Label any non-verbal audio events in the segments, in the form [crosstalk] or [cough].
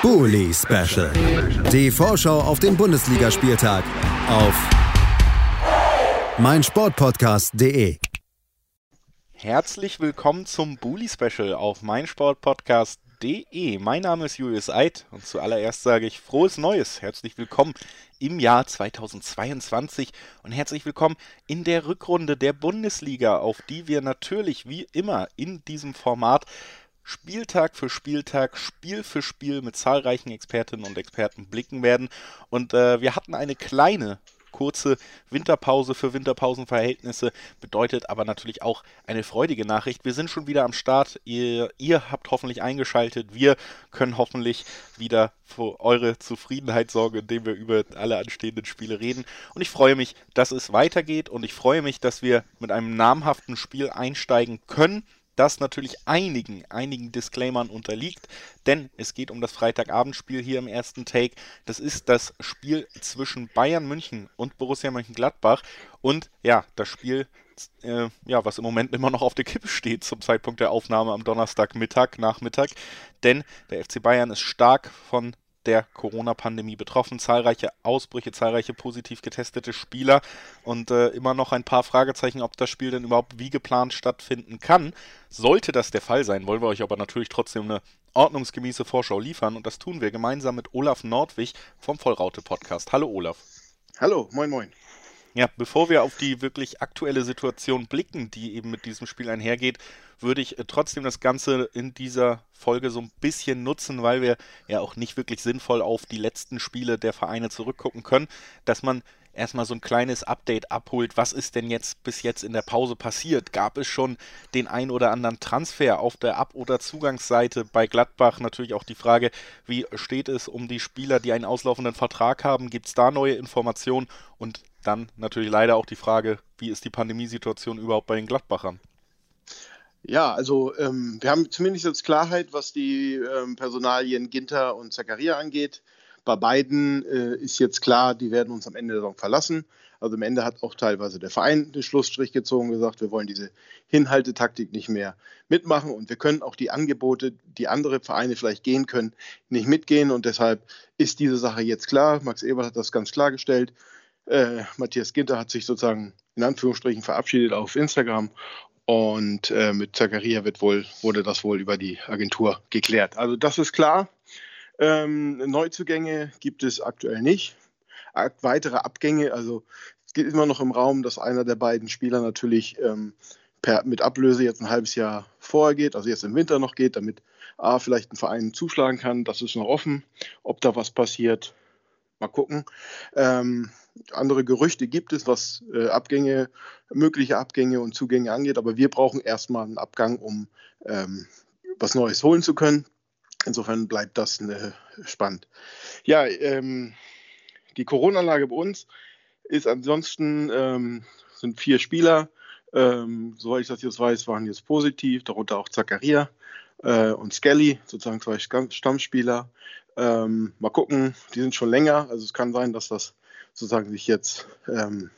Bully Special. Die Vorschau auf den Bundesligaspieltag auf meinsportpodcast.de. Herzlich willkommen zum Bully Special auf meinsportpodcast.de. Mein Name ist Julius Eid und zuallererst sage ich frohes Neues. Herzlich willkommen im Jahr 2022 und herzlich willkommen in der Rückrunde der Bundesliga, auf die wir natürlich wie immer in diesem Format Spieltag für Spieltag, Spiel für Spiel mit zahlreichen Expertinnen und Experten blicken werden. Und äh, wir hatten eine kleine kurze Winterpause für Winterpausenverhältnisse, bedeutet aber natürlich auch eine freudige Nachricht. Wir sind schon wieder am Start. Ihr, ihr habt hoffentlich eingeschaltet. Wir können hoffentlich wieder für eure Zufriedenheit sorgen, indem wir über alle anstehenden Spiele reden. Und ich freue mich, dass es weitergeht und ich freue mich, dass wir mit einem namhaften Spiel einsteigen können das natürlich einigen, einigen Disclaimern unterliegt, denn es geht um das Freitagabendspiel hier im ersten Take. Das ist das Spiel zwischen Bayern München und Borussia Mönchengladbach und ja, das Spiel, äh, ja, was im Moment immer noch auf der Kippe steht zum Zeitpunkt der Aufnahme am Donnerstagmittag, Nachmittag, denn der FC Bayern ist stark von der Corona-Pandemie betroffen. Zahlreiche Ausbrüche, zahlreiche positiv getestete Spieler und äh, immer noch ein paar Fragezeichen, ob das Spiel denn überhaupt wie geplant stattfinden kann. Sollte das der Fall sein, wollen wir euch aber natürlich trotzdem eine ordnungsgemäße Vorschau liefern und das tun wir gemeinsam mit Olaf Nordwig vom Vollraute-Podcast. Hallo Olaf. Hallo, moin moin. Ja, bevor wir auf die wirklich aktuelle Situation blicken, die eben mit diesem Spiel einhergeht, würde ich äh, trotzdem das Ganze in dieser Folge so ein bisschen nutzen, weil wir ja auch nicht wirklich sinnvoll auf die letzten Spiele der Vereine zurückgucken können, dass man erstmal so ein kleines Update abholt. Was ist denn jetzt bis jetzt in der Pause passiert? Gab es schon den ein oder anderen Transfer auf der Ab- oder Zugangsseite bei Gladbach? Natürlich auch die Frage, wie steht es um die Spieler, die einen auslaufenden Vertrag haben? Gibt es da neue Informationen? Und dann natürlich leider auch die Frage, wie ist die Pandemiesituation überhaupt bei den Gladbachern? Ja, also ähm, wir haben zumindest jetzt Klarheit, was die ähm, Personalien Ginter und Zakaria angeht. Bei beiden äh, ist jetzt klar, die werden uns am Ende der Saison verlassen. Also am Ende hat auch teilweise der Verein den Schlussstrich gezogen, gesagt, wir wollen diese Hinhaltetaktik nicht mehr mitmachen und wir können auch die Angebote, die andere Vereine vielleicht gehen können, nicht mitgehen und deshalb ist diese Sache jetzt klar. Max Ebert hat das ganz klargestellt. Äh, Matthias Ginter hat sich sozusagen in Anführungsstrichen verabschiedet auf Instagram und äh, mit Zakaria wird wohl, wurde das wohl über die Agentur geklärt. Also das ist klar. Ähm, Neuzugänge gibt es aktuell nicht. Weitere Abgänge, also es geht immer noch im Raum, dass einer der beiden Spieler natürlich ähm, per, mit Ablöse jetzt ein halbes Jahr vorher geht, also jetzt im Winter noch geht, damit A vielleicht ein Verein zuschlagen kann. Das ist noch offen. Ob da was passiert, mal gucken. Ähm, andere Gerüchte gibt es, was äh, Abgänge, mögliche Abgänge und Zugänge angeht, aber wir brauchen erstmal einen Abgang, um ähm, was Neues holen zu können. Insofern bleibt das äh, spannend. Ja, ähm, die Corona-Lage bei uns ist ansonsten, ähm, sind vier Spieler, ähm, soweit ich das jetzt weiß, waren jetzt positiv, darunter auch Zakaria äh, und Skelly, sozusagen zwei Stammspieler. Ähm, mal gucken, die sind schon länger, also es kann sein, dass das sozusagen sich jetzt ähm,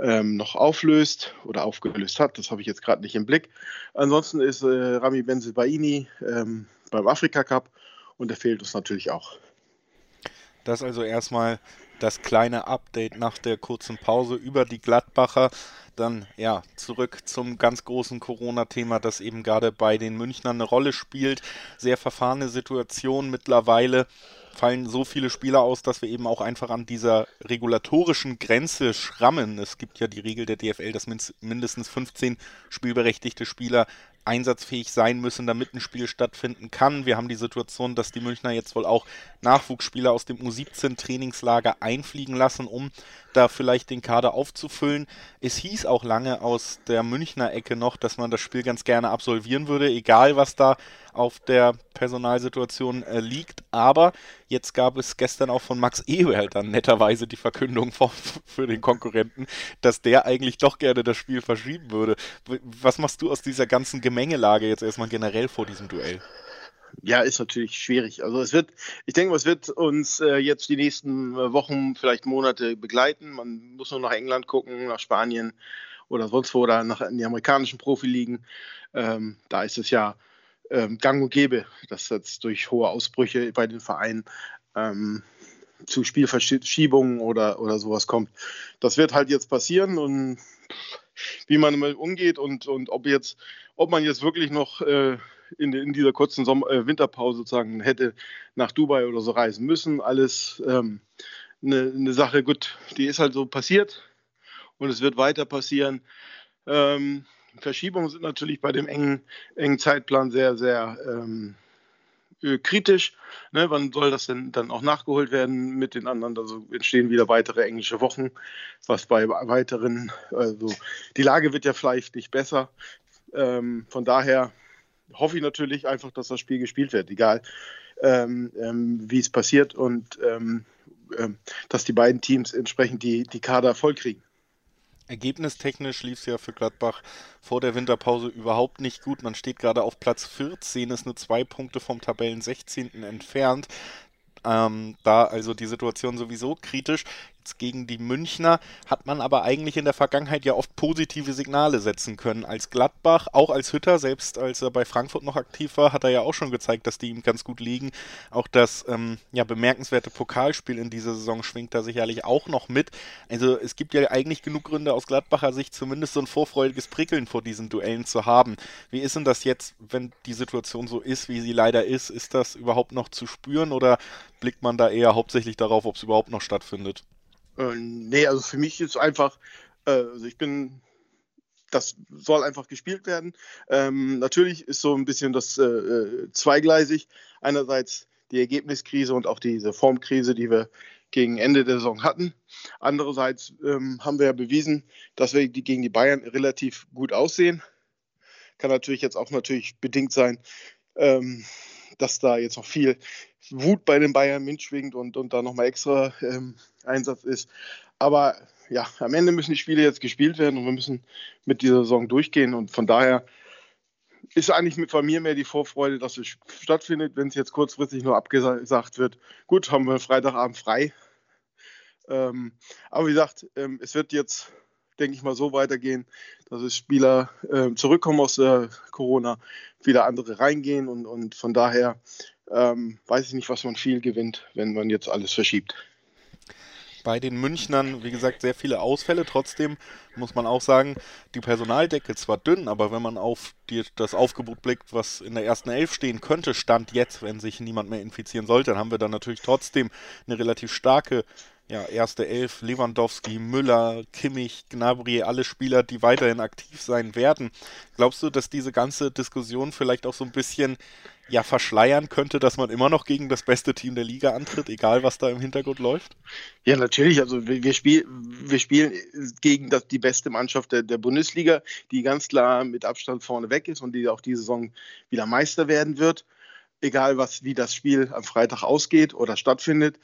ähm, noch auflöst oder aufgelöst hat. Das habe ich jetzt gerade nicht im Blick. Ansonsten ist äh, Rami Benzelbaini ähm, beim Afrika Cup und der fehlt uns natürlich auch. Das also erstmal das kleine Update nach der kurzen Pause über die Gladbacher. Dann ja, zurück zum ganz großen Corona-Thema, das eben gerade bei den Münchnern eine Rolle spielt. Sehr verfahrene Situation mittlerweile fallen so viele Spieler aus, dass wir eben auch einfach an dieser regulatorischen Grenze schrammen. Es gibt ja die Regel der DFL, dass mindestens 15 spielberechtigte Spieler einsatzfähig sein müssen, damit ein Spiel stattfinden kann. Wir haben die Situation, dass die Münchner jetzt wohl auch Nachwuchsspieler aus dem U17-Trainingslager einfliegen lassen, um da vielleicht den Kader aufzufüllen. Es hieß auch lange aus der Münchner Ecke noch, dass man das Spiel ganz gerne absolvieren würde, egal was da auf der Personalsituation äh, liegt. Aber jetzt gab es gestern auch von Max Eberl dann netterweise die Verkündung von, [laughs] für den Konkurrenten, dass der eigentlich doch gerne das Spiel verschieben würde. Was machst du aus dieser ganzen Gemengelage jetzt erstmal generell vor diesem Duell? Ja, ist natürlich schwierig. Also es wird, ich denke, es wird uns äh, jetzt die nächsten äh, Wochen, vielleicht Monate begleiten. Man muss nur nach England gucken, nach Spanien oder sonst wo oder nach in die amerikanischen Profiligen. Ähm, da ist es ja ähm, gang und gäbe, dass jetzt durch hohe Ausbrüche bei den Vereinen ähm, zu Spielverschiebungen oder, oder sowas kommt. Das wird halt jetzt passieren und wie man damit umgeht und, und ob jetzt, ob man jetzt wirklich noch äh, in, in, dieser kurzen Sommer, äh, Winterpause sozusagen hätte nach Dubai oder so reisen müssen. Alles ähm, eine, Sache, gut, die ist halt so passiert und es wird weiter passieren. Ähm, Verschiebungen sind natürlich bei dem engen, engen Zeitplan sehr, sehr ähm, äh, kritisch. Ne, wann soll das denn dann auch nachgeholt werden mit den anderen? Also entstehen wieder weitere englische Wochen, was bei weiteren, also die Lage wird ja vielleicht nicht besser. Ähm, von daher hoffe ich natürlich einfach, dass das Spiel gespielt wird, egal ähm, ähm, wie es passiert und ähm, ähm, dass die beiden Teams entsprechend die, die Kader vollkriegen. Ergebnistechnisch lief es ja für Gladbach vor der Winterpause überhaupt nicht gut. Man steht gerade auf Platz 14, ist nur zwei Punkte vom Tabellen 16. entfernt. Ähm, da also die Situation sowieso kritisch. Gegen die Münchner hat man aber eigentlich in der Vergangenheit ja oft positive Signale setzen können. Als Gladbach, auch als Hütter, selbst als er bei Frankfurt noch aktiv war, hat er ja auch schon gezeigt, dass die ihm ganz gut liegen. Auch das ähm, ja, bemerkenswerte Pokalspiel in dieser Saison schwingt da sicherlich auch noch mit. Also es gibt ja eigentlich genug Gründe aus Gladbacher Sicht, zumindest so ein vorfreudiges Prickeln vor diesen Duellen zu haben. Wie ist denn das jetzt, wenn die Situation so ist, wie sie leider ist? Ist das überhaupt noch zu spüren oder blickt man da eher hauptsächlich darauf, ob es überhaupt noch stattfindet? Äh, nee, also für mich ist einfach, äh, also ich bin, das soll einfach gespielt werden. Ähm, natürlich ist so ein bisschen das äh, äh, zweigleisig. Einerseits die Ergebniskrise und auch diese Formkrise, die wir gegen Ende der Saison hatten. Andererseits ähm, haben wir ja bewiesen, dass wir gegen die Bayern relativ gut aussehen. Kann natürlich jetzt auch natürlich bedingt sein, ähm, dass da jetzt noch viel Wut bei den Bayern mitschwingt und, und da nochmal extra ähm, Einsatz ist. Aber ja, am Ende müssen die Spiele jetzt gespielt werden und wir müssen mit dieser Saison durchgehen. Und von daher ist eigentlich von mir mehr die Vorfreude, dass es stattfindet. Wenn es jetzt kurzfristig nur abgesagt wird, gut, haben wir Freitagabend frei. Ähm, aber wie gesagt, ähm, es wird jetzt, denke ich mal, so weitergehen, dass es Spieler äh, zurückkommen aus der Corona, wieder andere reingehen und, und von daher ähm, weiß ich nicht, was man viel gewinnt, wenn man jetzt alles verschiebt. Bei den Münchnern, wie gesagt, sehr viele Ausfälle. Trotzdem muss man auch sagen, die Personaldecke zwar dünn, aber wenn man auf die, das Aufgebot blickt, was in der ersten Elf stehen könnte, Stand jetzt, wenn sich niemand mehr infizieren sollte, dann haben wir dann natürlich trotzdem eine relativ starke ja, erste Elf, Lewandowski, Müller, Kimmich, Gnabry, alle Spieler, die weiterhin aktiv sein werden. Glaubst du, dass diese ganze Diskussion vielleicht auch so ein bisschen ja verschleiern könnte, dass man immer noch gegen das beste Team der Liga antritt, egal was da im Hintergrund läuft? Ja, natürlich. Also wir, wir, spiel, wir spielen gegen das, die beste Mannschaft der, der, Bundesliga, die ganz klar mit Abstand vorne weg ist und die auch diese Saison wieder Meister werden wird. Egal was, wie das Spiel am Freitag ausgeht oder stattfindet.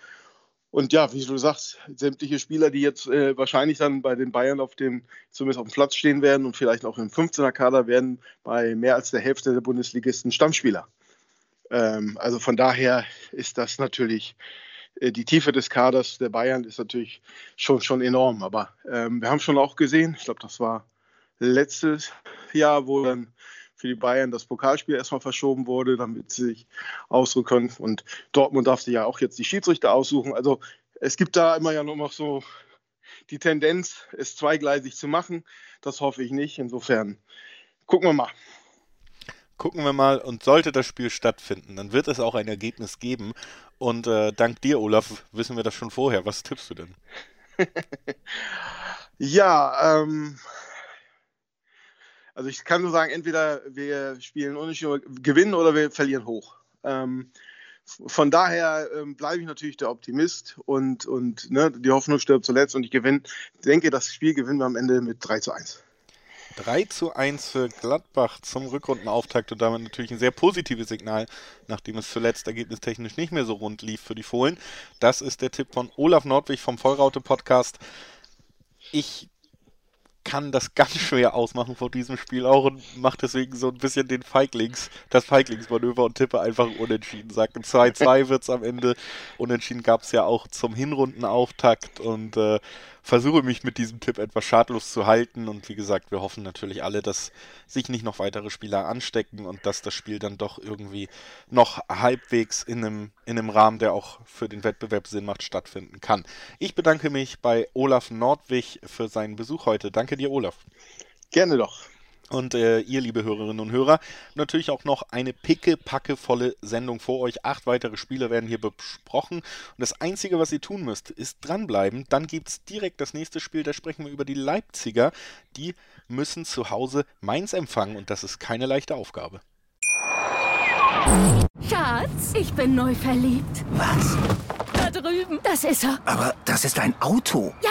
Und ja, wie du sagst, sämtliche Spieler, die jetzt äh, wahrscheinlich dann bei den Bayern auf dem, zumindest auf dem Platz stehen werden und vielleicht auch im 15er Kader werden bei mehr als der Hälfte der Bundesligisten Stammspieler. Ähm, also von daher ist das natürlich, äh, die Tiefe des Kaders der Bayern ist natürlich schon, schon enorm. Aber ähm, wir haben schon auch gesehen, ich glaube, das war letztes Jahr, wo dann für die Bayern das Pokalspiel erstmal verschoben wurde, damit sie sich ausruhen können. Und Dortmund darf sich ja auch jetzt die Schiedsrichter aussuchen. Also es gibt da immer ja nur noch so die Tendenz, es zweigleisig zu machen. Das hoffe ich nicht. Insofern gucken wir mal gucken wir mal. Und sollte das Spiel stattfinden, dann wird es auch ein Ergebnis geben. Und äh, dank dir, Olaf, wissen wir das schon vorher. Was tippst du denn? [laughs] ja, ähm, also ich kann nur sagen, entweder wir spielen unentschieden, gewinnen oder wir verlieren hoch. Ähm, von daher ähm, bleibe ich natürlich der Optimist und, und ne, die Hoffnung stirbt zuletzt und ich gewinne, denke, das Spiel gewinnen wir am Ende mit 3 zu 1. 3 zu 1 für Gladbach zum Rückrundenauftakt und damit natürlich ein sehr positives Signal, nachdem es zuletzt ergebnistechnisch nicht mehr so rund lief für die Fohlen. Das ist der Tipp von Olaf Nordwig vom Vollraute Podcast. Ich kann das ganz schwer ausmachen vor diesem Spiel auch und mache deswegen so ein bisschen den Feiglings, das Feiglingsmanöver und tippe einfach unentschieden. Sag 2-2 wird es am Ende. Unentschieden gab es ja auch zum Hinrundenauftakt und äh, versuche mich mit diesem Tipp etwas schadlos zu halten. Und wie gesagt, wir hoffen natürlich alle, dass sich nicht noch weitere Spieler anstecken und dass das Spiel dann doch irgendwie noch halbwegs in einem, in einem Rahmen, der auch für den Wettbewerb Sinn macht, stattfinden kann. Ich bedanke mich bei Olaf Nordwig für seinen Besuch heute. Danke dir, Olaf. Gerne doch. Und äh, ihr, liebe Hörerinnen und Hörer, natürlich auch noch eine picke-packe-volle Sendung vor euch. Acht weitere Spiele werden hier besprochen. Und das Einzige, was ihr tun müsst, ist dranbleiben. Dann gibt es direkt das nächste Spiel. Da sprechen wir über die Leipziger. Die müssen zu Hause Mainz empfangen. Und das ist keine leichte Aufgabe. Schatz, ich bin neu verliebt. Was? Da drüben. Das ist er. Aber das ist ein Auto. Ja,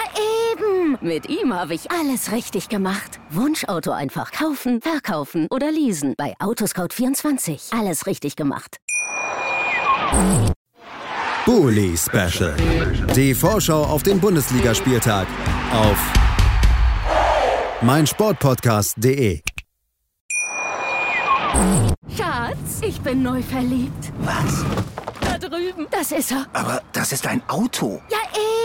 eben. Mit ihm habe ich alles richtig gemacht. Wunschauto einfach kaufen, verkaufen oder leasen. Bei Autoscout24. Alles richtig gemacht. Bully Special. Die Vorschau auf den Bundesligaspieltag auf meinsportpodcast.de. Schatz, ich bin neu verliebt. Was? Da drüben. Das ist er. Aber das ist ein Auto. Ja,